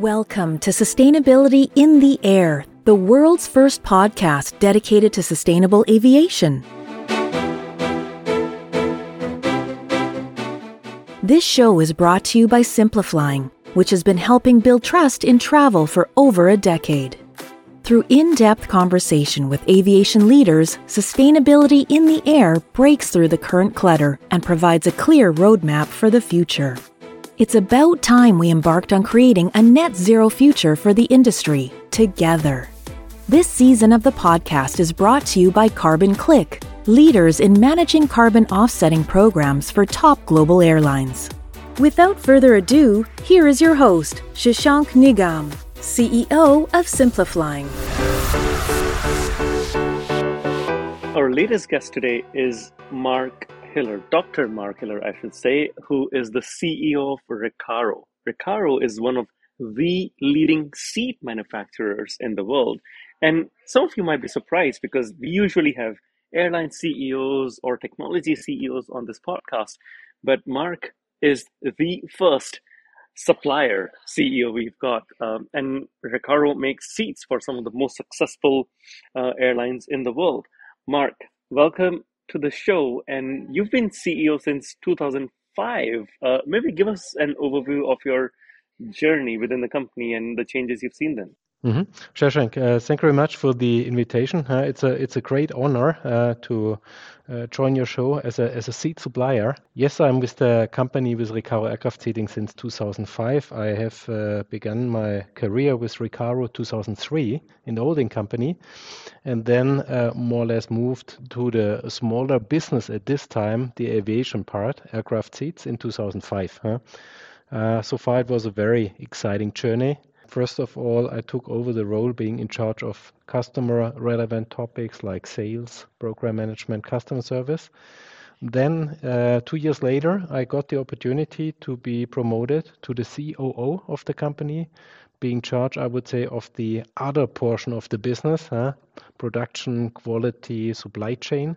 Welcome to Sustainability in the Air, the world's first podcast dedicated to sustainable aviation. This show is brought to you by Simpliflying, which has been helping build trust in travel for over a decade. Through in depth conversation with aviation leaders, sustainability in the air breaks through the current clutter and provides a clear roadmap for the future. It's about time we embarked on creating a net zero future for the industry together. This season of the podcast is brought to you by CarbonClick, leaders in managing carbon offsetting programs for top global airlines. Without further ado, here is your host, Shashank Nigam, CEO of Simpliflying. Our latest guest today is Mark Hiller, Dr. Mark Hiller, I should say, who is the CEO of Recaro. Recaro is one of the leading seat manufacturers in the world. And some of you might be surprised because we usually have airline CEOs or technology CEOs on this podcast. But Mark is the first supplier CEO we've got. Um, and Recaro makes seats for some of the most successful uh, airlines in the world. Mark, welcome to the show, and you've been CEO since 2005. Uh, maybe give us an overview of your journey within the company and the changes you've seen then. Mm-hmm. Shashank, uh, thank you very much for the invitation. Uh, it's a it's a great honor uh, to uh, join your show as a as a seat supplier. Yes, I'm with the company with Recaro Aircraft Seating since 2005. I have uh, begun my career with Recaro 2003 in the holding company, and then uh, more or less moved to the smaller business at this time, the aviation part, aircraft seats, in 2005. Huh? so far, it was a very exciting journey First of all, I took over the role being in charge of customer relevant topics like sales, program management, customer service. Then, uh, two years later, I got the opportunity to be promoted to the COO of the company, being charged, I would say, of the other portion of the business, huh? production, quality, supply chain.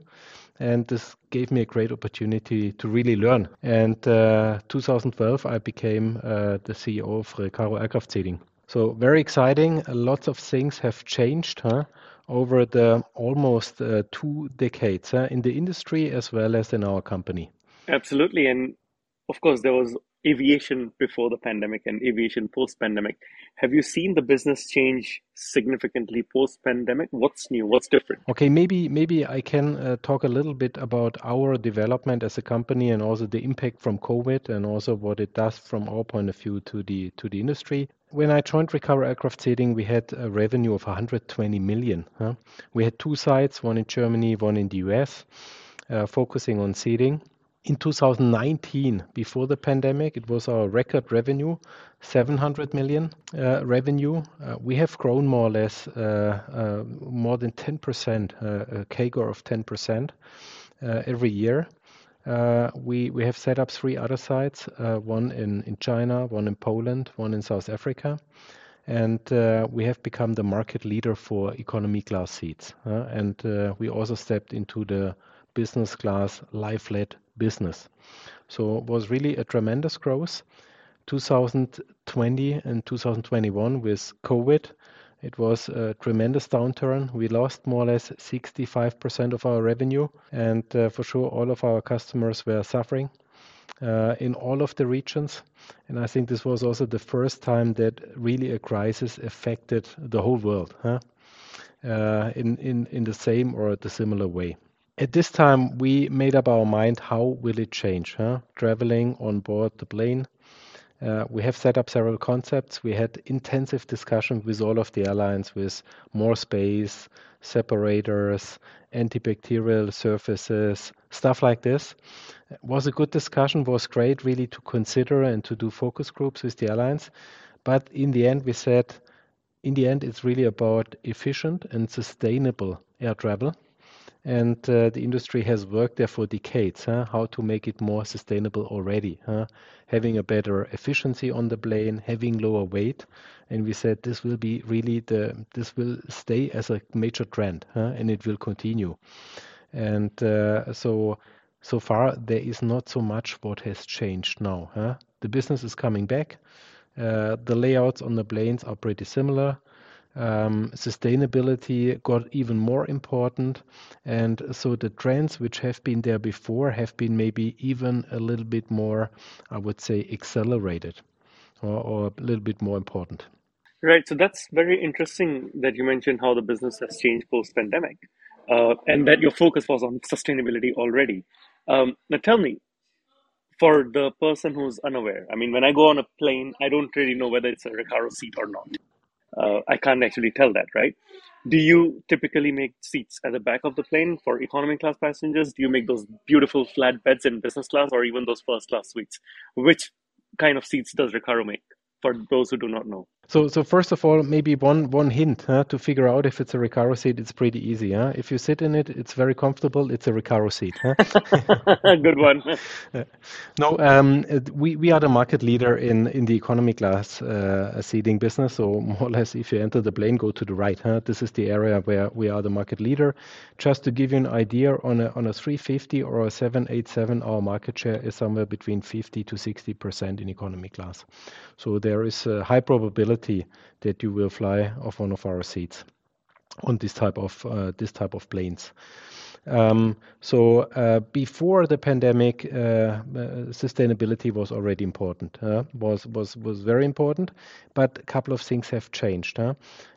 And this gave me a great opportunity to really learn. And uh, 2012, I became uh, the CEO of Recaro Aircraft Seating. So very exciting. Lots of things have changed huh, over the almost uh, two decades huh, in the industry as well as in our company. Absolutely. And of course, there was aviation before the pandemic and aviation post pandemic. Have you seen the business change significantly post pandemic? What's new? What's different? Okay, maybe maybe I can uh, talk a little bit about our development as a company and also the impact from COVID and also what it does from our point of view to the to the industry. When I joined Recaro Aircraft Seating, we had a revenue of 120 million. Huh? We had two sites, one in Germany, one in the US, uh, focusing on seating in 2019, before the pandemic, it was our record revenue, 700 million uh, revenue. Uh, we have grown more or less uh, uh more than 10%, uh, a CAGR of 10% uh, every year. Uh, we we have set up three other sites, uh, one in, in China, one in Poland, one in South Africa. And uh, we have become the market leader for economy class seats. and we also stepped into the business class life-led business. So it was really a tremendous growth. 2020 and 2021 with COVID, it was a tremendous downturn. We lost more or less 65% of our revenue, and uh, for sure, all of our customers were suffering uh, in all of the regions. And I think this was also the first time that really a crisis affected the whole world uh, in, the same or the similar way. At this time, we made up our mind how will it change? Traveling on board the plane. Uh, we have set up several concepts. We had intensive discussion with all of the airlines with more space, separators, antibacterial surfaces, stuff like this. It was a good discussion, was great really to consider and to do focus groups with the airlines. But in the end, we said, in the end, it's really about efficient and sustainable air travel and uh, the industry has worked there for decades huh? how to make it more sustainable already huh? having a better efficiency on the plane having lower weight and we said this will be really the this will stay as a major trend huh? and it will continue and uh, so so far there is not so much what has changed now the business is coming back Uh, the layouts on the planes are pretty similar. Um, sustainability got even more important. And so the trends which have been there before have been maybe even a little bit more, I would say, accelerated or, or a little bit more important. Right. So that's very interesting that you mentioned how the business has changed post pandemic uh, and that your focus was on sustainability already. Um, now, tell me, for the person who's unaware, I mean, when I go on a plane, I don't really know whether it's a Recaro seat or not. Uh, I can't actually tell that, right? Do you typically make seats at the back of the plane for economy class passengers? Do you make those beautiful flat beds in business class or even those first class suites? Which kind of seats does Recaro make for those who do not know? So, so first of all, maybe one one hint huh, to figure out if it's a Recaro seat. It's pretty easy. Huh? If you sit in it, it's very comfortable. It's a Recaro seat. Huh? Good one. no, um, we we are the market leader in in the economy class uh, seating business. So more or less, if you enter the plane, go to the right. Huh? This is the area where we are the market leader. Just to give you an idea, on a on a 350 or a 787, our market share is somewhere between 50 to 60 percent in economy class. So there is a high probability that you will fly off one of our seats on this type of uh, this type of planes. Um, so uh, before the pandemic, uh, uh, sustainability was already important. was was was very important, but a couple of things have changed. Uh,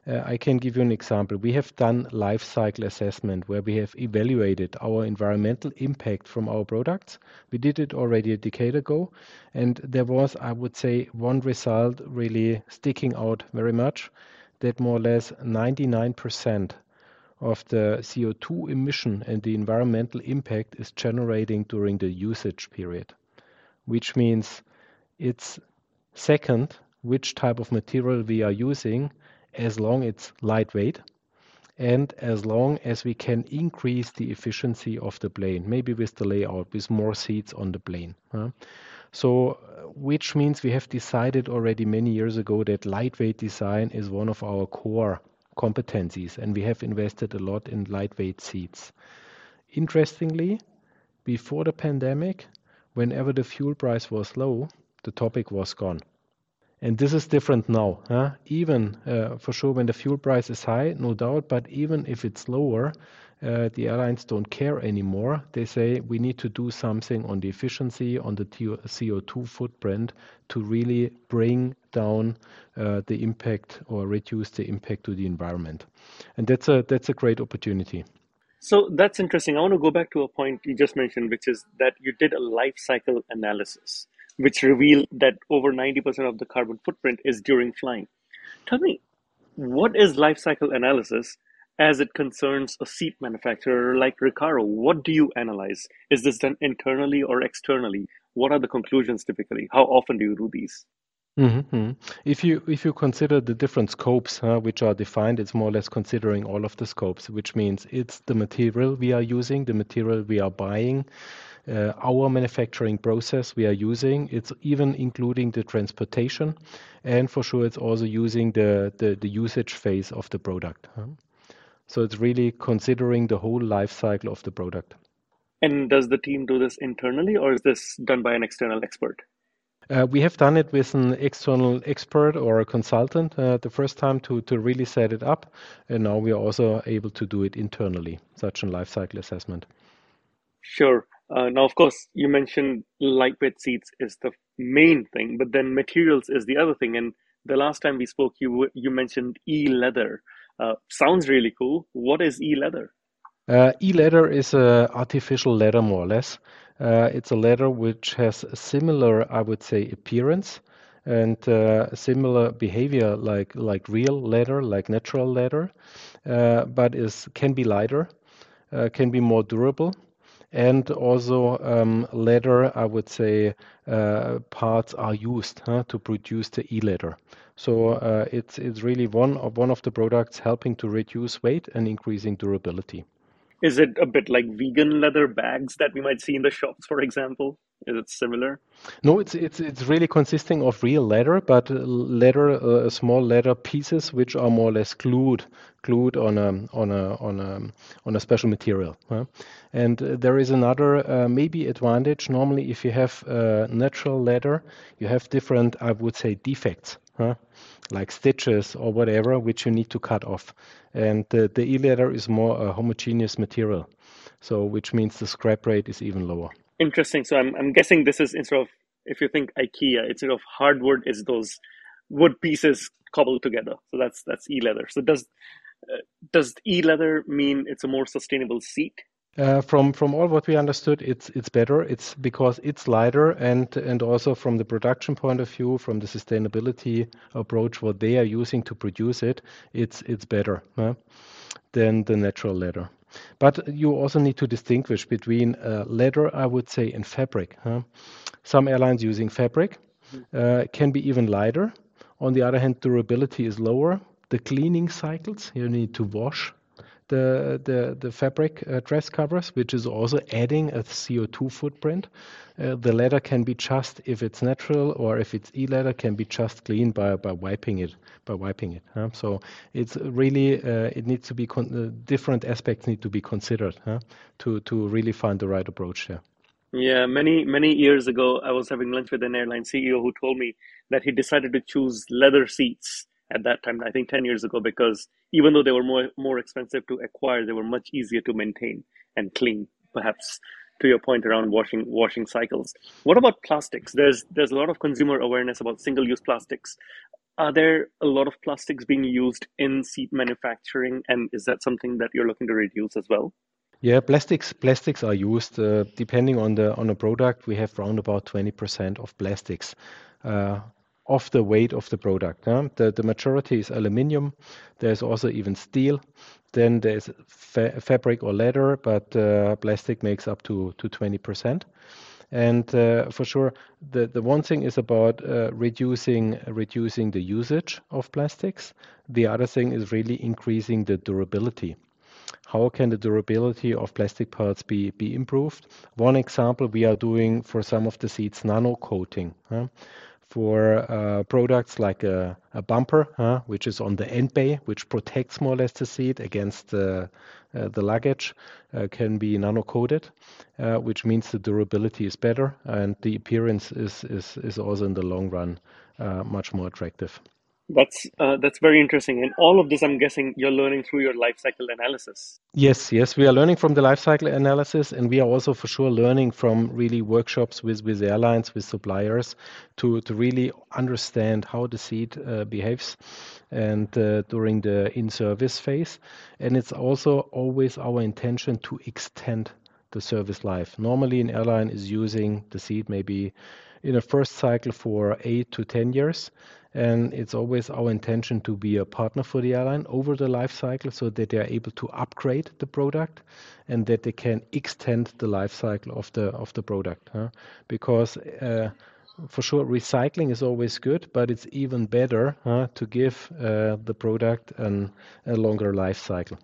I can give you an example. We have done life cycle assessment where we have evaluated our environmental impact from our products. We did it already a decade ago, and there was, I would say, one result really sticking out very much. That more or less 99% of the CO2 emission and the environmental impact is generating during the usage period, which means it's second which type of material we are using as long it's lightweight and as long as we can increase the efficiency of the plane, maybe with the layout, with more seats on the plane. Huh? So, which means we have decided already many years ago that lightweight design is one of our core competencies, and we have invested a lot in lightweight seats. Interestingly, before the pandemic, whenever the fuel price was low, the topic was gone. And this is different now. Huh? Even uh, for sure, when the fuel price is high, no doubt, but even if it's lower, uh, the airlines don't care anymore. They say we need to do something on the efficiency, on the CO2 footprint to really bring down uh, the impact or reduce the impact to the environment. And that's a that's a great opportunity. So that's interesting. I want to go back to a point you just mentioned, which is that you did a life cycle analysis, which revealed that over 90% of the carbon footprint is during flying. Tell me, what is life cycle analysis as it concerns a seat manufacturer like Recaro, what do you analyze? Is this done internally or externally? What are the conclusions typically? How often do you do these? Mm-hmm. If you if you consider the different scopes which are defined, it's more or less considering all of the scopes, which means it's the material we are using, the material we are buying, uh, our manufacturing process we are using. It's even including the transportation, and for sure, it's also using the the, the usage phase of the product. Huh? So it's really considering the whole life cycle of the product. And does the team do this internally or is this done by an external expert? Uh, we have done it with an external expert or a consultant uh, the first time to, to really set it up. And now we are also able to do it internally, such a life cycle assessment. Sure. Uh, now, of course, you mentioned lightweight seats is the main thing, but then materials is the other thing. And the last time we spoke, you you mentioned e leather. Uh, sounds really cool. What is e-leather? Uh, e-leather is a artificial leather, more or less. Uh, it's a leather which has a similar, I would say, appearance and uh, similar behavior like like real leather, like natural leather, uh, but is can be lighter, uh, can be more durable, and also um, leather. I would say parts are used huh, to produce the e-leather. So uh, it's it's really one of one of the products helping to reduce weight and increasing durability. Is it a bit like vegan leather bags that we might see in the shops, for example? Is it similar? No, it's it's it's really consisting of real leather, but leather, uh, small leather pieces which are more or less glued glued on a on a on a on a special material. Huh? And uh, there is another uh, maybe advantage. Normally, if you have uh, natural leather, you have different, I would say, defects. Huh? like stitches or whatever, which you need to cut off. And the, the e-leather is more a homogeneous material, so which means the scrap rate is even lower. Interesting. So I'm, I'm guessing this is instead of, if you think IKEA, instead of hardwood, is those wood pieces cobbled together. So that's that's e-leather. So does uh, does e-leather mean it's a more sustainable seat? Uh, from from all what we understood, it's it's better. It's because it's lighter and and also from the production point of view, from the sustainability approach, what they are using to produce it, it's it's better huh, than the natural leather. But you also need to distinguish between uh, leather, I would say, and fabric. Huh? Some airlines using fabric uh, can be even lighter. On the other hand, durability is lower. The cleaning cycles, you need to wash the the, the fabric uh, dress covers, which is also adding a CO2 footprint. Uh, the leather can be just if it's natural or if it's e-leather can be just cleaned by, by wiping it by wiping it. Huh? So it's really uh, it needs to be uh, different aspects need to be considered huh? to to really find the right approach there. Yeah, many many years ago, I was having lunch with an airline CEO who told me that he decided to choose leather seats at that time, I think 10 years ago, because even though they were more, more expensive to acquire, they were much easier to maintain and clean, perhaps to your point around washing washing cycles. What about plastics? There's there's a lot of consumer awareness about single-use plastics. Are there a lot of plastics being used in seat manufacturing, and is that something that you're looking to reduce as well? Yeah, plastics plastics are used uh, depending on the on a product. We have around about 20% of plastics. Uh, of the weight of the product. The, the majority is aluminium. There's also even steel. Then there's fa fabric or leather, but uh, plastic makes up to, to 20%. And uh, for sure, the, the one thing is about uh, reducing reducing the usage of plastics. The other thing is really increasing the durability. How can the durability of plastic parts be, be improved? One example we are doing for some of the seats nano coating. Huh? For uh, products like a, a bumper, huh, which is on the end bay, which protects more or less the seat against uh, uh, the luggage, uh, can be nano coated, uh, which means the durability is better and the appearance is, is, is also in the long run uh, much more attractive. That's uh, that's very interesting. And all of this, I'm guessing, you're learning through your life cycle analysis. Yes, yes, we are learning from the life cycle analysis, and we are also for sure learning from really workshops with with airlines, with suppliers, to to really understand how the seat uh, behaves, and uh, during the in-service phase. And it's also always our intention to extend the service life. Normally, an airline is using the seat maybe in a first cycle for eight to ten years and it's always our intention to be a partner for the airline over the life cycle so that they are able to upgrade the product and that they can extend the life cycle of the of the product huh? because uh, for sure recycling is always good but it's even better huh, to give uh, the product an, a longer life cycle.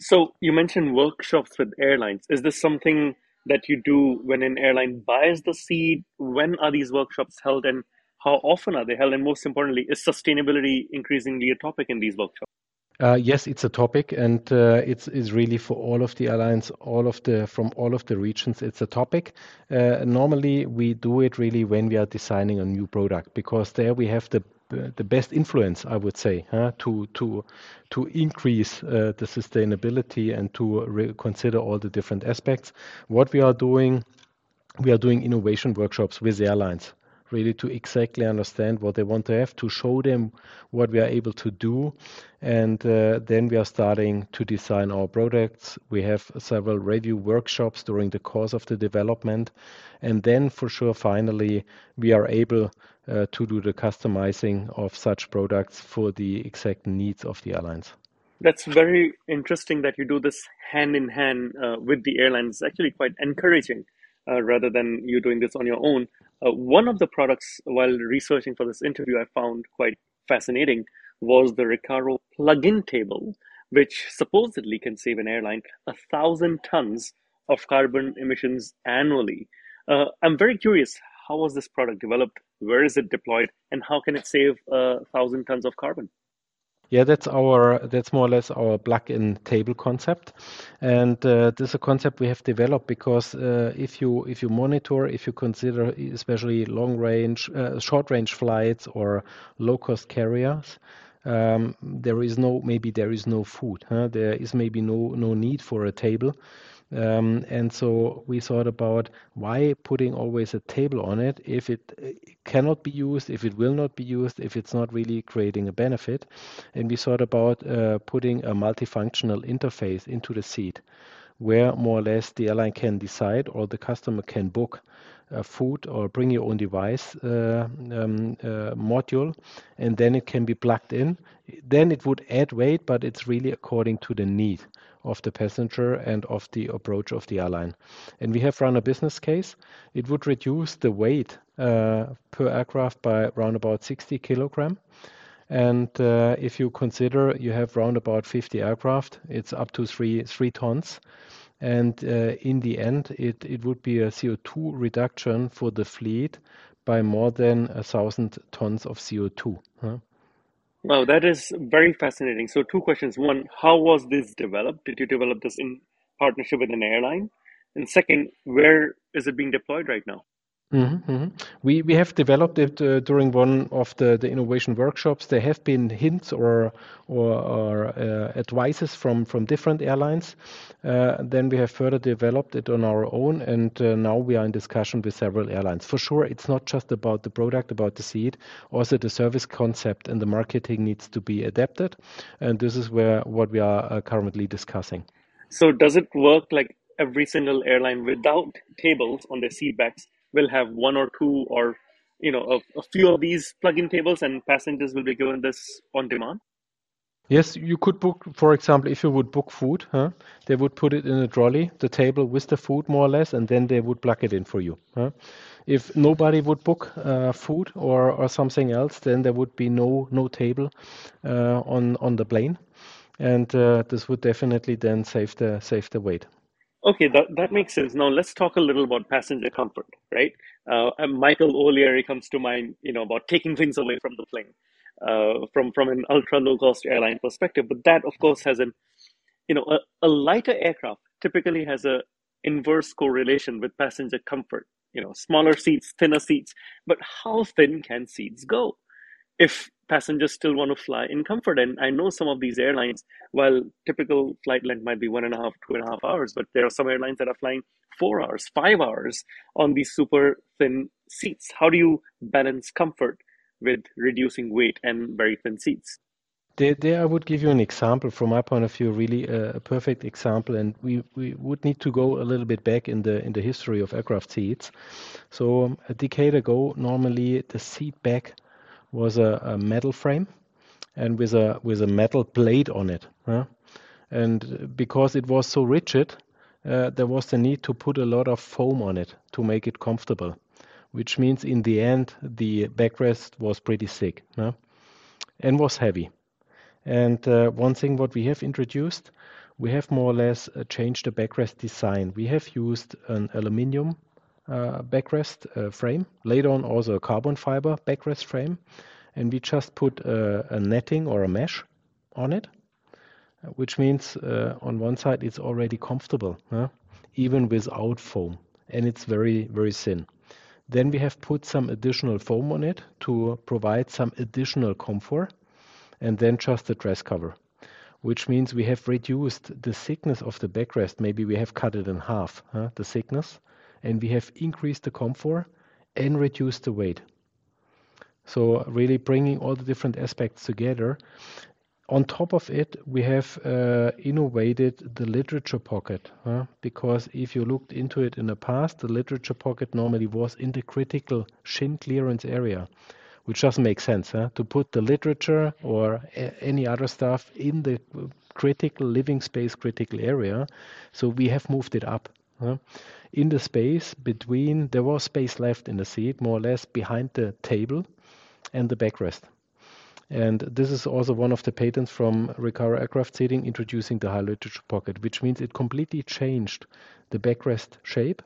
So you mentioned workshops with airlines. Is this something that you do when an airline buys the seat? When are these workshops held? And how often are they held? And most importantly, is sustainability increasingly a topic in these workshops? Uh, yes, it's a topic, and uh, it's, it's really for all of the airlines, all of the from all of the regions. It's a topic. Uh, normally, we do it really when we are designing a new product because there we have the the best influence, I would say, huh, to to to increase uh, the sustainability and to consider all the different aspects. What we are doing, we are doing innovation workshops with airlines really to exactly understand what they want to have, to show them what we are able to do. And uh, then we are starting to design our products. We have several review workshops during the course of the development. And then, for sure, finally, we are able uh, to do the customizing of such products for the exact needs of the airlines. That's very interesting that you do this hand in hand uh, with the airlines. It's actually quite encouraging uh, rather than you doing this on your own. Uh, one of the products, while researching for this interview, I found quite fascinating was the Recaro plug-in table, which supposedly can save an airline a thousand tons of carbon emissions annually. Uh, I'm very curious how was this product developed? Where is it deployed? And how can it save a thousand tons of carbon? Yeah, that's our that's more or less our plug-in table concept, and uh, this is a concept we have developed because uh, if you if you monitor, if you consider especially long range, uh, short range flights or low cost carriers, um, there is no maybe there is no food. Huh? There is maybe no no need for a table um, and so we thought about why putting always a table on it if it uh, cannot be used, if it will not be used, if it's not really creating a benefit. And we thought about uh, putting a multifunctional interface into the seat where more or less the airline can decide or the customer can book a food or bring your own device uh, um, uh, module and then it can be plugged in. Then it would add weight, but it's really according to the need of the passenger and of the approach of the airline. And we have run a business case. It would reduce the weight uh, per aircraft by around about 60 kilogram. And uh, if you consider you have around about 50 aircraft, it's up to three three tons. And uh, in the end, it, it would be a CO2 reduction for the fleet by more than a thousand tons of CO2. Huh? Wow, that is very fascinating. So, two questions. One, how was this developed? Did you develop this in partnership with an airline? And second, where is it being deployed right now? Mm-hmm, mm-hmm. We we have developed it uh, during one of the, the innovation workshops. There have been hints or or, or uh, advices from from different airlines. Uh, then we have further developed it on our own, and uh, now we are in discussion with several airlines. For sure, it's not just about the product, about the seat. Also, the service concept and the marketing needs to be adapted, and this is where what we are uh, currently discussing. So, does it work like every single airline without tables on their seat backs? Will have one or two or you know a, a few of these plug-in tables and passengers will be given this on demand Yes, you could book, for example, if you would book food, huh, they would put it in a trolley, the table with the food more or less, and then they would plug it in for you. Huh. If nobody would book uh, food or, or something else, then there would be no no table uh, on on the plane, and uh, this would definitely then save the save the weight. Okay, that, that makes sense. Now let's talk a little about passenger comfort, right? Uh, Michael O'Leary comes to mind, you know, about taking things away from the plane, uh, from from an ultra low cost airline perspective. But that, of course, has an, you know, a, a lighter aircraft typically has a inverse correlation with passenger comfort. You know, smaller seats, thinner seats. But how thin can seats go? If passengers still want to fly in comfort. And I know some of these airlines, while typical flight length might be one and a half, two and a half hours, but there are some airlines that are flying four hours, five hours on these super thin seats. How do you balance comfort with reducing weight and very thin seats? There, there, I would give you an example from my point of view, really a, a, perfect example, and we, we would need to go a little bit back in the in the history of aircraft seats. So um, a decade ago, normally the seat back was a, a metal frame and with a with a metal plate on it. Huh? And because it was so rigid, uh, there was the need to put a lot of foam on it to make it comfortable, which means in the end the backrest was pretty thick huh? and was heavy. And uh, one thing what we have introduced, we have more or less uh, changed the backrest design. We have used an aluminium backrest uh, frame, later on also a carbon fiber backrest frame, and we just put a, a netting or a mesh on it, which means uh, on one side it's already comfortable, huh? even without foam, and it's very, very thin. Then we have put some additional foam on it to provide some additional comfort, and then just the dress cover which means we have reduced the thickness of the backrest. Maybe we have cut it in half, huh, the thickness, and we have increased the comfort and reduced the weight. So really bringing all the different aspects together. On top of it, we have uh, innovated the literature pocket huh? because if you looked into it in the past, the literature pocket normally was in the critical shin clearance area, which doesn't make sense huh? to put the literature or any other stuff in the critical living space critical area. So we have moved it up. In the space between, there was space left in the seat, more or less behind the table and the backrest. And this is also one of the patents from Recaro Aircraft Seating introducing the high literature pocket, which means it completely changed the backrest shape.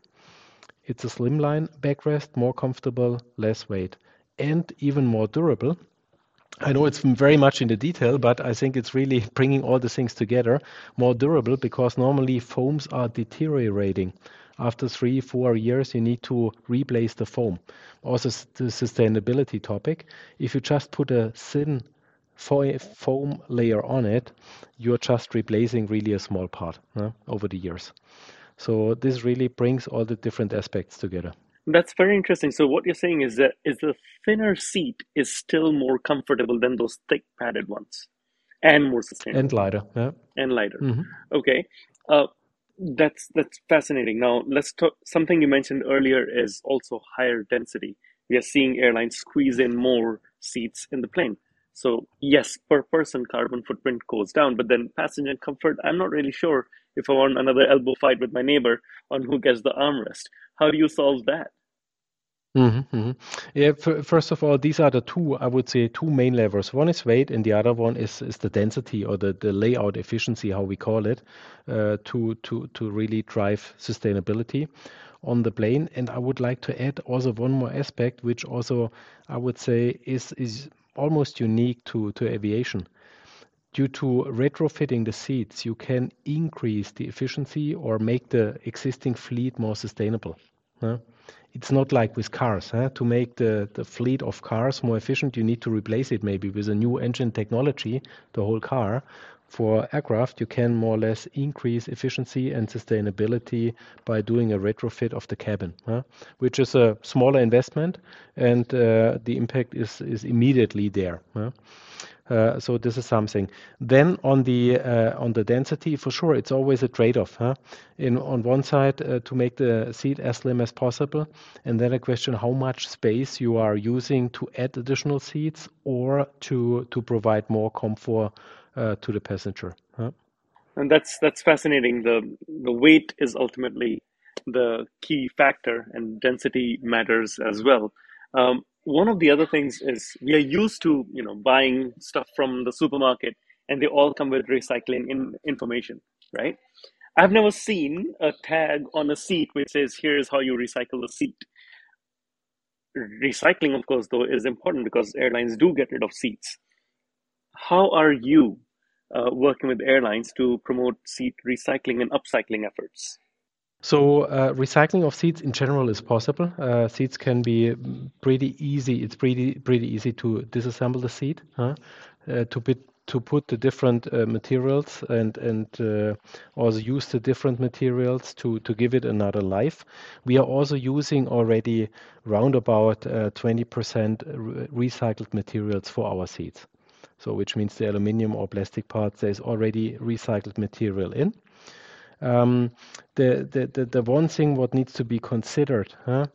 It's a slimline backrest, more comfortable, less weight, and even more durable. I know it's very much in the detail, but I think it's really bringing all the things together. More durable because normally foams are deteriorating. After three, four years, you need to replace the foam. Also, the sustainability topic. If you just put a thin foam layer on it, you're just replacing really a small part uh, over the years. So this really brings all the different aspects together. That's very interesting. So what you're saying is that is the thinner seat is still more comfortable than those thick padded ones, and more sustainable and lighter. Yeah, and lighter. Mm-hmm. Okay, uh, that's that's fascinating. Now let's talk. Something you mentioned earlier is also higher density. We are seeing airlines squeeze in more seats in the plane. So yes, per person carbon footprint goes down, but then passenger comfort. I'm not really sure if I want another elbow fight with my neighbor on who gets the armrest. How do you solve that? Mm-hmm, mm-hmm. Yeah. F- first of all, these are the two I would say two main levers. One is weight, and the other one is is the density or the, the layout efficiency, how we call it, uh, to to to really drive sustainability on the plane. And I would like to add also one more aspect, which also I would say is is almost unique to to aviation. Due to retrofitting the seats, you can increase the efficiency or make the existing fleet more sustainable. Huh? It's not like with cars. Huh? To make the, the fleet of cars more efficient, you need to replace it maybe with a new engine technology, the whole car. For aircraft, you can more or less increase efficiency and sustainability by doing a retrofit of the cabin, huh? which is a smaller investment, and uh, the impact is, is immediately there. Huh? Uh, so this is something. Then on the uh, on the density, for sure, it's always a trade-off. Huh? In on one side uh, to make the seat as slim as possible, and then a question how much space you are using to add additional seats or to to provide more comfort uh, to the passenger. Huh? And that's that's fascinating. The the weight is ultimately the key factor, and density matters as well. Um, one of the other things is we are used to you know buying stuff from the supermarket and they all come with recycling in information right? I've never seen a tag on a seat which says here's how you recycle the seat. Recycling of course though is important because airlines do get rid of seats. How are you uh, working with airlines to promote seat recycling and upcycling efforts so uh, recycling of seeds in general is possible. Uh, seats can be pretty easy. It's pretty pretty easy to disassemble the seed, huh? uh, to to put the different uh, materials and and uh, also use the different materials to to give it another life. We are also using already round about 20% uh, re- recycled materials for our seeds. So which means the aluminium or plastic parts there's already recycled material in. Um, the, the, the, the one thing what needs to be considered, huh?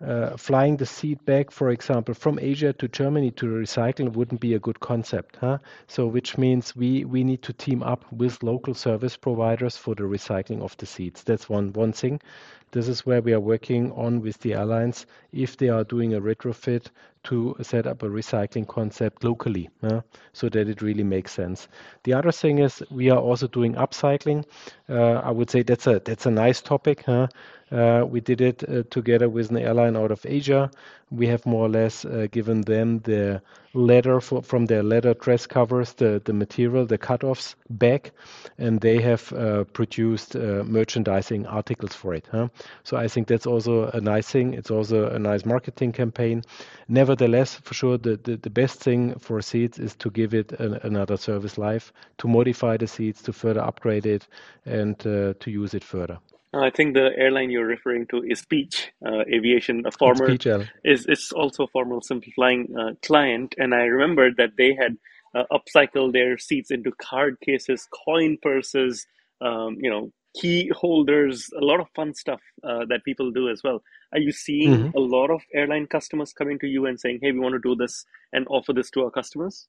Uh, flying the seed back, for example, from Asia to Germany to recycle wouldn't be a good concept. Huh? So, which means we, we need to team up with local service providers for the recycling of the seeds. That's one one thing. This is where we are working on with the airlines if they are doing a retrofit to set up a recycling concept locally so that it really makes sense. The other thing is we are also doing upcycling. Uh, I would say that's a that's a nice topic. Huh? Uh, we did it uh, together with an airline out of Asia. We have more or less uh, given them the leather for, from their leather dress covers, the, the material, the cutoffs back, and they have uh, produced uh, merchandising articles for it. Huh? So I think that's also a nice thing. It's also a nice marketing campaign. Nevertheless, for sure, the, the, the best thing for seeds is to give it an, another service life, to modify the seeds, to further upgrade it, and uh, to use it further. I think the airline you're referring to is Peach uh, Aviation, a former is it's also a former Simpliflying uh, client, and I remember that they had uh, upcycled their seats into card cases, coin purses, um, you know, key holders, a lot of fun stuff uh, that people do as well. Are you seeing mm-hmm. a lot of airline customers coming to you and saying, "Hey, we want to do this and offer this to our customers"?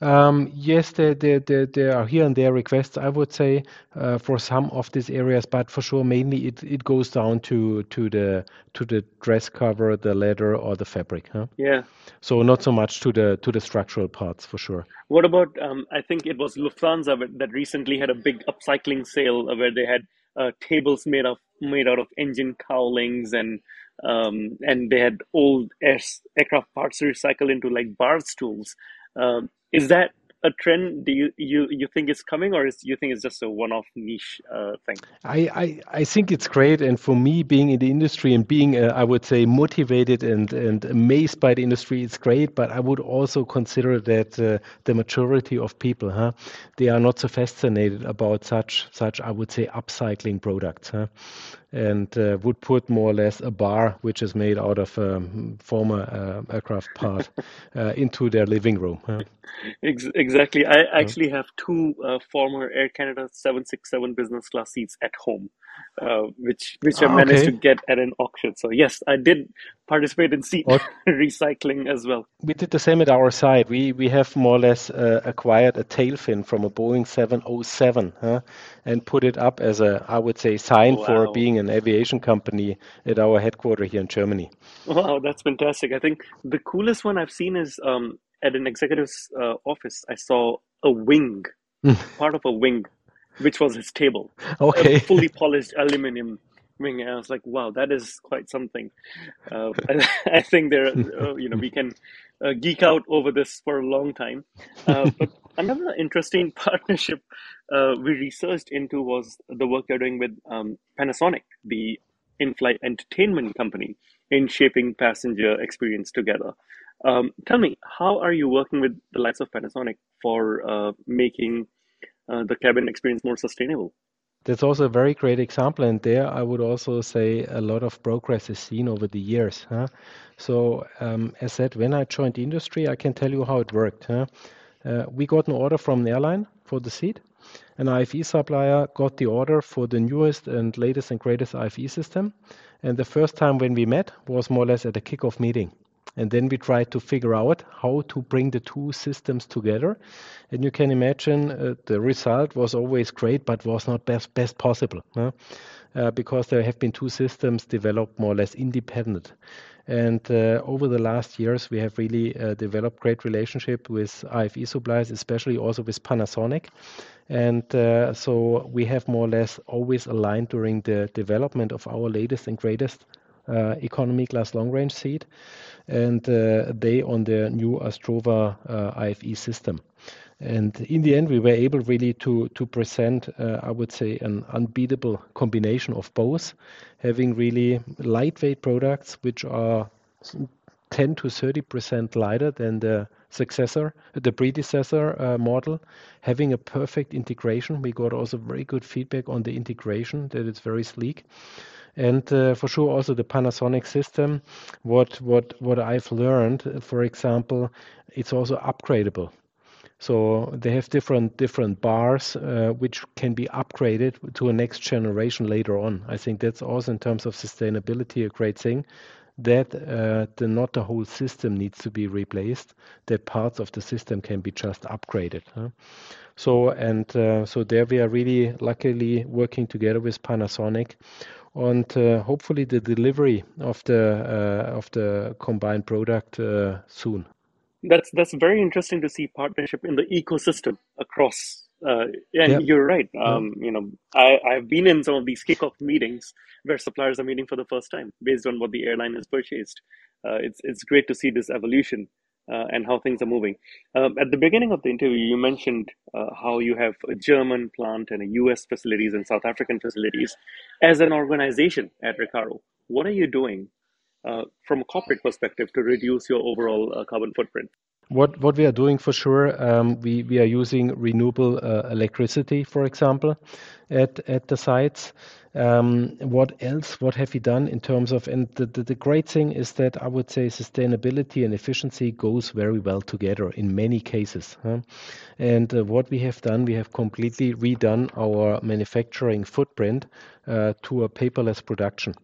Um, yes, there, there, there, there are here and there requests, I would say, uh, for some of these areas, but for sure, mainly it, it goes down to to the to the dress cover, the leather, or the fabric. Huh? Yeah. So not so much to the to the structural parts, for sure. What about? Um, I think it was Lufthansa that recently had a big upcycling sale where they had uh, tables made of made out of engine cowlings and um, and they had old air, aircraft parts recycled into like bar stools. Um, is that a trend do you you, you think is coming or is you think it's just a one-off niche uh, thing? I, I i think it's great and for me being in the industry and being uh, i would say motivated and and amazed by the industry it's great but i would also consider that uh, the majority of people huh? They are not so fascinated about such such i would say upcycling products huh and uh, would put more or less a bar which is made out of a um, former uh, aircraft part uh, into their living room. exactly. I actually have two uh, former Air Canada 767 business class seats at home, uh, which which I ah, managed okay. to get at an auction. So yes, I did participate in seat recycling as well. We did the same at our side. We we have more or less uh, acquired a tail fin from a Boeing 707 huh, and put it up as a I would say sign wow. for being an aviation company at our headquarters here in Germany. Wow, that's fantastic. I think the coolest one I've seen is um, at an executive's uh, office. I saw a wing, part of a wing, which was his table. Okay. A fully polished aluminum wing. And I was like, wow, that is quite something. Uh, I, think there, uh, you know, we can uh, geek out over this for a long time. Uh, but another interesting partnership uh, we researched into was the work you're doing with um, Panasonic, the in-flight entertainment company, in shaping passenger experience together. Um, tell me, how are you working with the likes of Panasonic for uh, making the cabin experience more sustainable? That's also a very great example, and there I would also say a lot of progress is seen over the years. Huh? So, um, as said, when I joined the industry, I can tell you how it worked. Huh? Uh, we got an order from an airline for the seat. An IFE supplier got the order for the newest and latest and greatest IFE system. And the first time when we met was more or less at a kickoff meeting. And then we tried to figure out how to bring the two systems together. And you can imagine uh, the result was always great, but was not best, best possible huh? uh, because there have been two systems developed more or less independent. And uh, over the last years, we have really uh, developed great relationship with IFE suppliers, especially also with Panasonic. And uh, so we have more or less always aligned during the development of our latest and greatest economy class long range seat, and uh, they on their new Astrova uh, IFE system. And in the end, we were able really to to present, uh, I would say, an unbeatable combination of both, having really lightweight products which are 10 to 30 percent lighter than the successor, the predecessor uh, model, having a perfect integration. We got also very good feedback on the integration that it's very sleek and uh, for sure also the Panasonic system. What what what I've learned, for example, it's also upgradable. So they have different different bars uh, which can be upgraded to a next generation later on. I think that's also in terms of sustainability a great thing. That uh, the, not the whole system needs to be replaced. That parts of the system can be just upgraded. Huh? So and uh, so there we are really luckily working together with Panasonic and uh, hopefully the delivery of the uh, of the combined product uh, soon. That's that's very interesting to see partnership in the ecosystem across. Uh, and yep. you're right. Um. You know, I, I've been in some of these kickoff meetings where suppliers are meeting for the first time based on what the airline has purchased. Uh, it's it's great to see this evolution uh, and how things are moving. Um, at the beginning of the interview, you mentioned uh, how you have a German plant and a US facilities and South African facilities. As an organization at Recaro, what are you doing uh, from a corporate perspective to reduce your overall uh, carbon footprint? What what we are doing for sure, um, we we are using renewable uh, electricity, for example, at at the sites. Um, what else? What have we done in terms of? And the, the, the great thing is that I would say sustainability and efficiency goes very well together in many cases. Huh? And uh, what we have done, we have completely redone our manufacturing footprint uh, to a paperless production.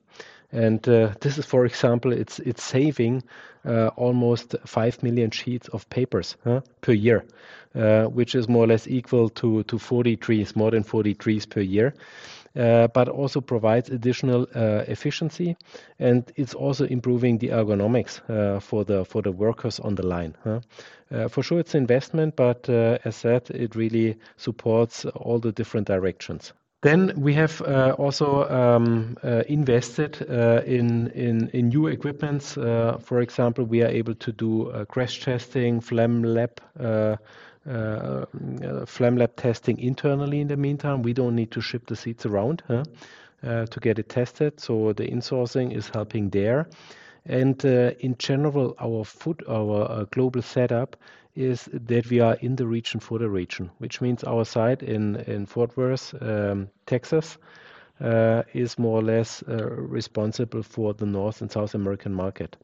And uh, this is, for example, it's it's saving uh, almost 5 million sheets of papers huh, per year, uh, which is more or less equal to, to 40 trees, more than 40 trees per year. Uh, but also provides additional uh, efficiency, and it's also improving the ergonomics uh, for the for the workers on the line. Huh? Uh, for sure, it's investment, but as said, it really supports all the different directions. Then we have uh, also um, uh, invested uh, in, in, in new equipments. Uh, for example, we are able to do uh, crash testing, flame lab, uh, flame lab testing internally. In the meantime, we don't need to ship the seats around huh, to get it tested. So the insourcing is helping there. And in general, our food, our global setup is that we are in the region for the region, which means our site in, in Fort Worth, um, Texas, uh, is more or less uh, responsible for the North and South American market.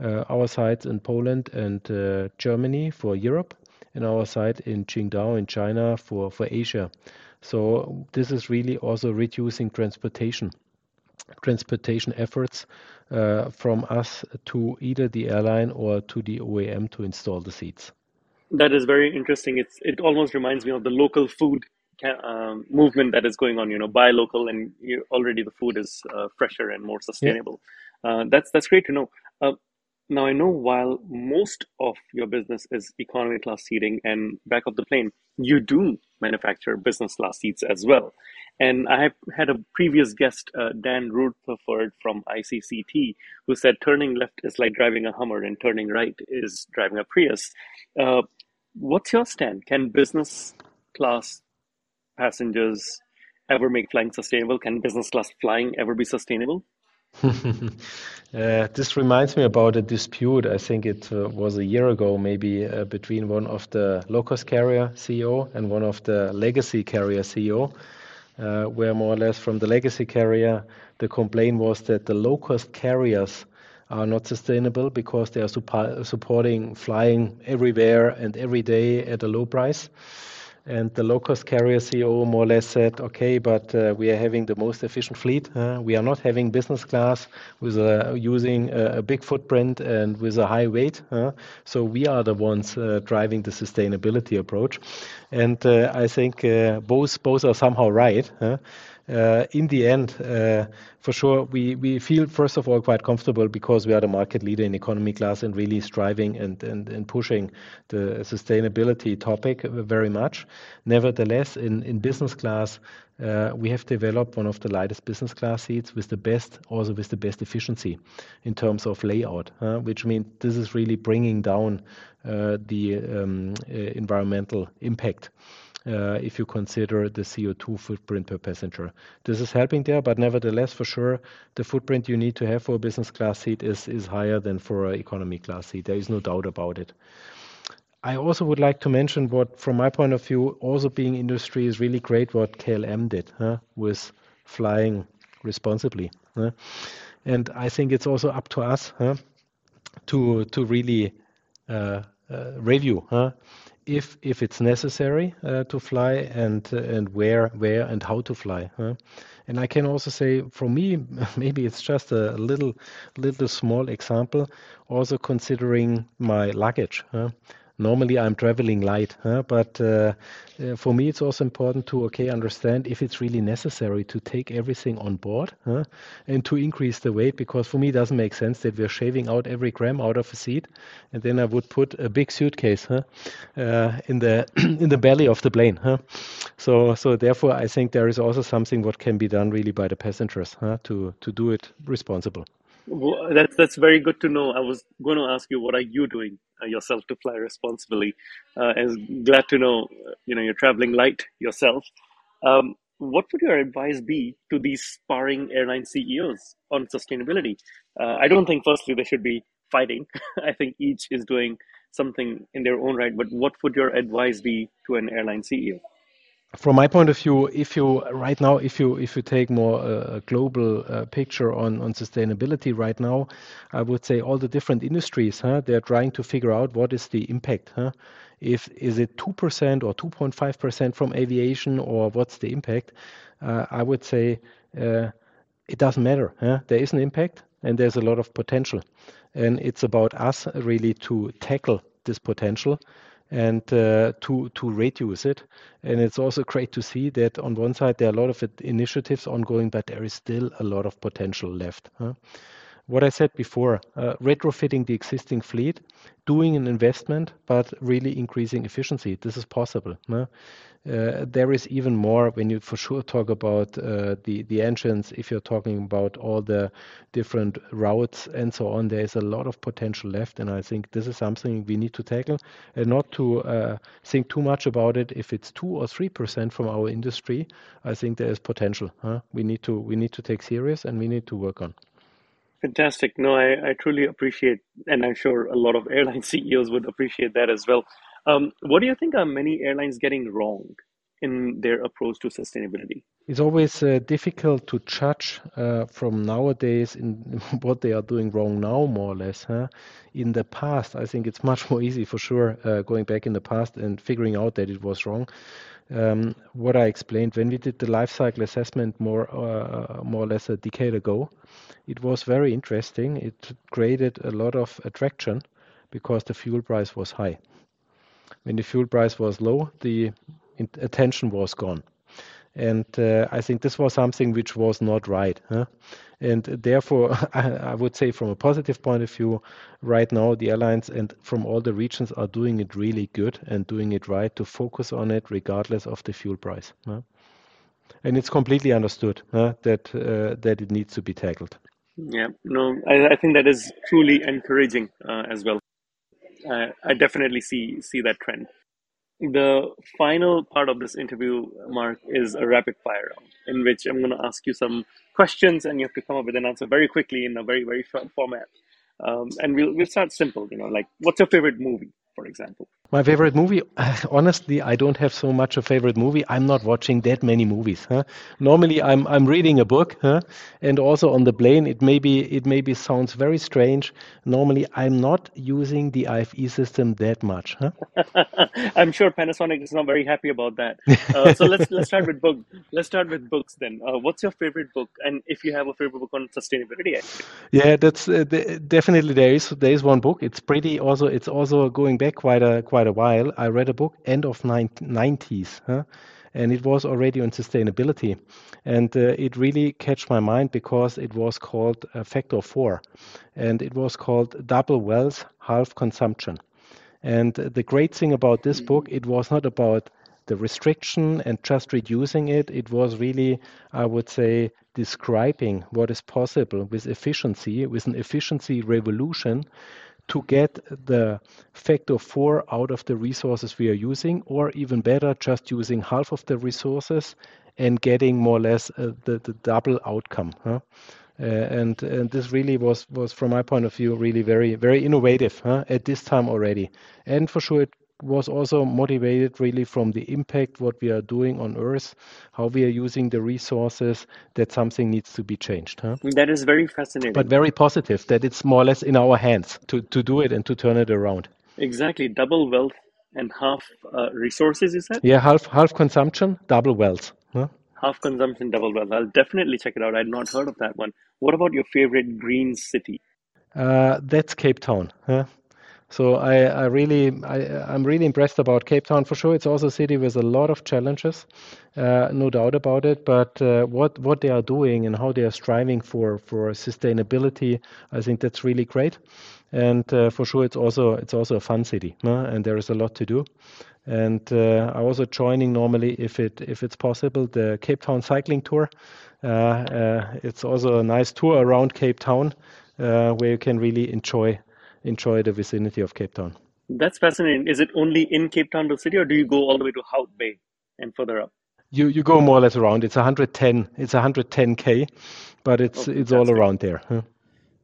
Uh, our sites in Poland and uh, Germany for Europe, and our site in Qingdao in China for, for Asia. So this is really also reducing transportation transportation efforts from us to either the airline or to the OEM to install the seats. That is very interesting. It's it almost reminds me of the local food um, movement that is going on. You know, buy local, and you, already the food is uh, fresher and more sustainable. Yeah. Uh, that's that's great to know. Uh, now I know while most of your business is economy class seating and back of the plane, you do manufacture business class seats as well. And I had a previous guest, uh, Dan Rutherford from ICCT, who said turning left is like driving a Hummer and turning right is driving a Prius. Uh, what's your stand? Can business class passengers ever make flying sustainable? Can business class flying ever be sustainable? uh, this reminds me about a dispute. I think it uh, was a year ago, maybe uh, between one of the low-cost carrier CEO and one of the legacy carrier CEO, Uh, where more or less from the legacy carrier, the complaint was that the low-cost carriers are not sustainable because they are suppo- supporting flying everywhere and every day at a low price. And the low-cost carrier CEO more or less said, "Okay, but uh, we are having the most efficient fleet. We are not having business class with using a, big footprint and with a high weight. So we are the ones uh, driving the sustainability approach." And uh, I think both both are somehow right. Uh, in the end, uh, for sure, we, we feel, first of all, quite comfortable because we are the market leader in economy class and really striving and, and, and pushing the sustainability topic very much. Nevertheless, in, in business class, uh, we have developed one of the lightest business class seats with the best, also with the best efficiency in terms of layout, uh, which means this is really bringing down uh, the um, uh, environmental impact if you consider the CO2 footprint per passenger. This is helping there, but nevertheless, for sure, the footprint you need to have for a business class seat is, higher than for an economy class seat. There is no doubt about it. I also would like to mention what, from my point of view, also being industry is really great what KLM did with flying responsibly. And I think it's also up to us to really uh, uh, review if if it's necessary uh, to fly and uh, and where where and how to fly huh? and i can also say for me maybe it's just a little little small example also considering my luggage huh? Normally I'm traveling light, huh? but uh, uh, for me it's also important to okay understand if it's really necessary to take everything on board huh? and to increase the weight because for me it doesn't make sense that we're shaving out every gram out of a seat and then I would put a big suitcase huh? uh, in the in the belly of the plane. Huh? So so therefore I think there is also something what can be done really by the passengers huh? to to do it responsible. Well, that's that's very good to know. I was going to ask you, what are you doing uh, yourself to fly responsibly? Uh, and glad to know, you know, you're traveling light yourself. Um, what would your advice be to these sparring airline CEOs on sustainability? Uh, I don't think, firstly, they should be fighting. I think each is doing something in their own right. But what would your advice be to an airline CEO? From my point of view, if you right now, if you if you take more uh, global uh, picture on on sustainability right now, I would say all the different industries, huh, they're trying to figure out what is the impact. Huh? If is it two percent or two point five percent from aviation, or what's the impact? Uh, I would say. Uh, it doesn't matter. Huh? There is an impact and there's a lot of potential. And it's about us really to tackle this potential and uh, to to reduce it. And it's also great to see that on one side there are a lot of initiatives ongoing, but there is still a lot of potential left. Huh? What I said before, uh, retrofitting the existing fleet, doing an investment, but really increasing efficiency. This is possible. Huh? Uh, there is even more when you for sure talk about uh, the the engines. If you're talking about all the different routes and so on, there is a lot of potential left, and I think this is something we need to tackle and not to uh, think too much about it. If it's two or three percent from our industry, I think there is potential. Huh? We need to we need to take serious and we need to work on. Fantastic. No, I, I truly appreciate, and I'm sure a lot of airline CEOs would appreciate that as well. Um, what do you think are many airlines getting wrong in their approach to sustainability? It's always uh, difficult to judge uh, from nowadays in what they are doing wrong now, more or less. Huh? In the past, I think it's much more easy for sure uh, going back in the past and figuring out that it was wrong. Um, what I explained when we did the life cycle assessment more, uh, more or less a decade ago, it was very interesting. It created a lot of attraction because the fuel price was high. When the fuel price was low, the attention was gone. And uh, I think this was something which was not right. Huh? And therefore, I, I, would say, from a positive point of view, right now the airlines and from all the regions are doing it really good and doing it right to focus on it regardless of the fuel price. Huh? And it's completely understood huh, that uh, that it needs to be tackled. Yeah, no, I, I think that is truly encouraging uh, as well I definitely see see that trend. The final part of this interview, Mark, is a rapid fire round in which I'm going to ask you some questions and you have to come up with an answer very quickly in a very very short format. Um, and we'll we'll start simple. You know, like what's your favorite movie, for example? My favorite movie, honestly, I don't have so much a favorite movie. I'm not watching that many movies. Huh? Normally, I'm I'm reading a book, huh? and also on the plane. It maybe it maybe sounds very strange. Normally, I'm not using the IFE system that much. Huh? I'm sure Panasonic is not very happy about that. Uh, so let's let's start with book. Let's start with books then. Uh, what's your favorite book, and if you have a favorite book on sustainability? Actually. Yeah, that's uh, definitely there is there is one book. It's pretty also. It's also going back quite a quite quite a while. I read a book end of 90s, huh? and it was already on sustainability, and uh, it really catch my mind because it was called uh, Factor Four, and it was called Double Wealth, Half Consumption. And the great thing about this book, it was not about the restriction and just reducing it. It was really, I would say, describing what is possible with efficiency, with an efficiency revolution to get the factor four out of the resources we are using, or even better, just using half of the resources and getting more or less uh, the, the double outcome. Huh? Uh, and, and this really was, was, from my point of view, really very, very innovative huh, at this time already. And for sure, it was also motivated really from the impact what we are doing on earth how we are using the resources that something needs to be changed huh? that is very fascinating. But very positive that it's more or less in our hands to, to do it and to turn it around. Exactly. Double wealth and half uh, resources you said? Yeah half half consumption double wealth huh? half consumption double wealth. I'll definitely check it out. I'd not heard of that one. What about your favorite green city? Uh, that's cape town huh? So I, I really, I, am really impressed about Cape Town for sure. It's also a city with a lot of challenges, uh, no doubt about it. But uh, what what they are doing and how they are striving for for sustainability, I think that's really great. And uh, for sure, it's also it's also a fun city, and there is a lot to do. And uh, I also joining normally, if it if it's possible, the Cape Town cycling tour. Uh, uh, it's also a nice tour around Cape Town where you can really enjoy enjoy the vicinity of Cape Town. That's fascinating. Is it only in Cape Town, the city, or do you go all the way to Hout Bay and further up? You you go more or less around. It's 110. It's 110k, but it's oh, it's all around there. Huh?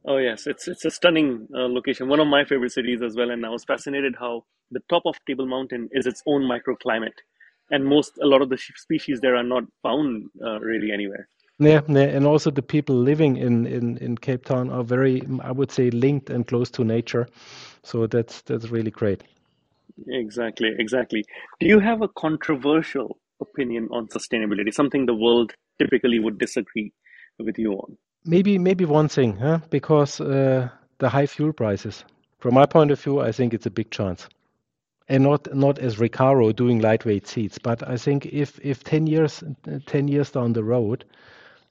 Oh yes, it's it's a stunning uh, location. One of my favorite cities as well. And I was fascinated how the top of Table Mountain is its own microclimate, and most a lot of the species there are not found uh, really anywhere. Yeah, and also the people living in, in, in Cape Town are very, I would say, linked and close to nature. So that's that's really great. Exactly, exactly. Do you have a controversial opinion on sustainability? Something the world typically would disagree. with you on? Maybe maybe one thing, huh? because uh, the high fuel prices. From my point of view, I think it's a big chance and not not as Recaro doing lightweight seats, but I think if if 10 years 10 years down the road,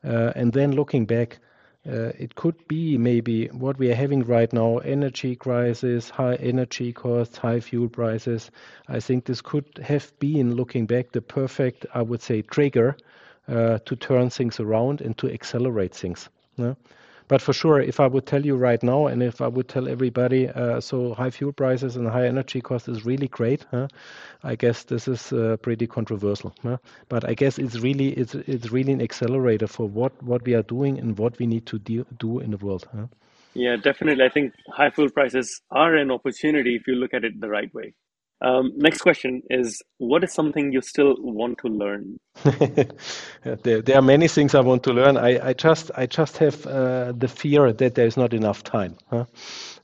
and then looking back, uh, it could be maybe what we are having right now: energy crisis, high energy costs, high fuel prices. I think this could have been, looking back, the perfect, I would say, trigger uh, to turn things around and to accelerate things. But for sure, if I would tell you right now, and if I would tell everybody, uh, so high fuel prices and high energy cost is really great. Huh? I guess this is uh, pretty controversial. Huh? But I guess it's really it's it's really an accelerator for what what we are doing and what we need to do, do in the world. Huh? Yeah, definitely. I think high fuel prices are an opportunity if you look at it the right way. Um, next question is What is something you still want to learn? there, there, are many things I want to learn. I, I just, I just have uh, the fear that there is not enough time, huh?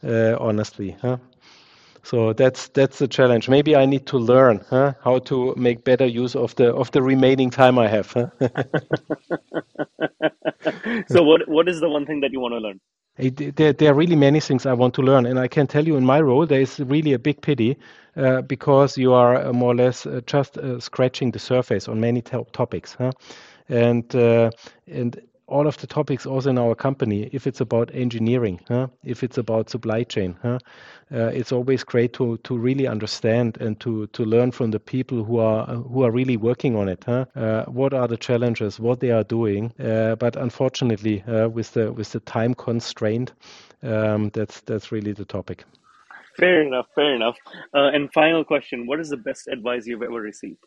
uh, honestly. Huh? So that's that's the challenge. Maybe I need to learn huh? how to make better use of the of the remaining time I have. Huh? so what what is the one thing that you want to learn? There, there, are really many things I want to learn, and I can tell you in my role there is really a big pity uh, because you are uh, more or less uh, just uh, scratching the surface on many topics, huh? and and all of the topics also in our company. If it's about engineering, huh? if it's about supply chain, huh? uh, it's always great to to really understand and to to learn from the people who are who are really working on it. Huh? Uh, what are the challenges? What they are doing? Uh, but unfortunately, uh, with the with the time constraint, um, that's that's really the topic. Fair enough. Fair enough. Uh, and final question: What is the best advice you've ever received?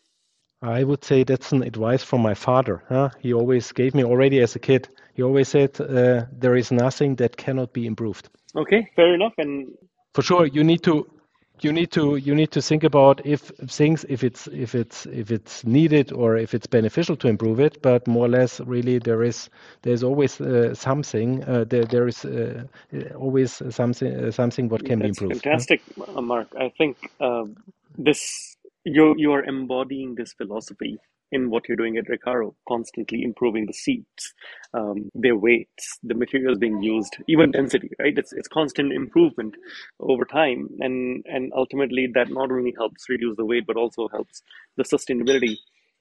I would say that's an advice from my father. Huh? He always gave me already as a kid. He always said, uh, "There is nothing that cannot be improved." Okay, fair enough. And for sure, you need to you need to you need to think about if things if it's if it's if it's needed or if it's beneficial to improve it. But more or less, really, there is there's always uh, something. Uh, there there is uh, always something uh, something what can That's be improved. Fantastic, huh? Mark. I think um, this you you are embodying this philosophy in what you're doing at Recaro, constantly improving the seats, um, their weights, the materials being used, even density, right? It's it's constant improvement over time, and and ultimately that not only helps reduce the weight but also helps the sustainability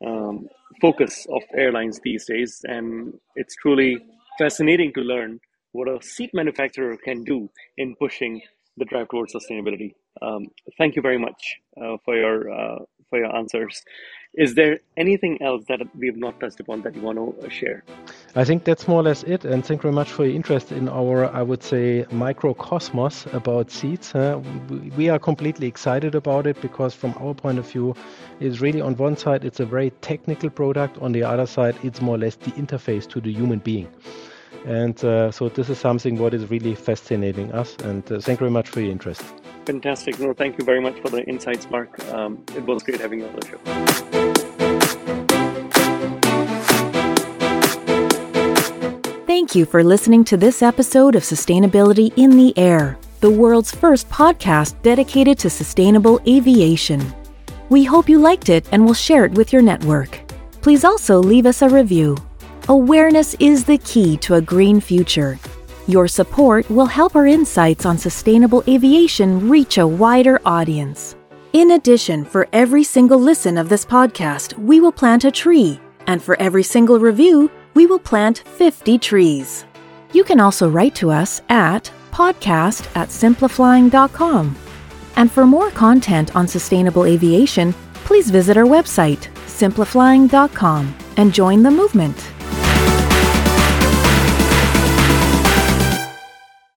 um, focus of airlines these days, and it's truly fascinating to learn what a seat manufacturer can do in pushing the drive towards sustainability. Um, thank you very much uh, for your uh, for your answers. Is there anything else that we have not touched upon that you want to share? I think that's more or less it. And thank you very much for your interest in our, I would say, microcosmos about. Uh, we are completely excited about it because, from our point of view, it's really on one side it's a very technical product. On the other side, it's more or less the interface to the human being. And uh, so this is something what is really fascinating us. And uh, thank you very much for your interest. Fantastic. No, thank you very much for the insights, Mark. Um, it was great having you on the show. Thank you for listening to this episode of Sustainability in the Air, the world's first podcast dedicated to sustainable aviation. We hope you liked it and will share it with your network. Please also leave us a review. Awareness is the key to a green future. Your support will help our insights on sustainable aviation reach a wider audience. In addition, for every single listen of this podcast, we will plant a tree, and for every single review, we will plant 50 trees. You can also write to us at podcast at simpliflying.com. And for more content on sustainable aviation, please visit our website, simpliflying.com, and join the movement.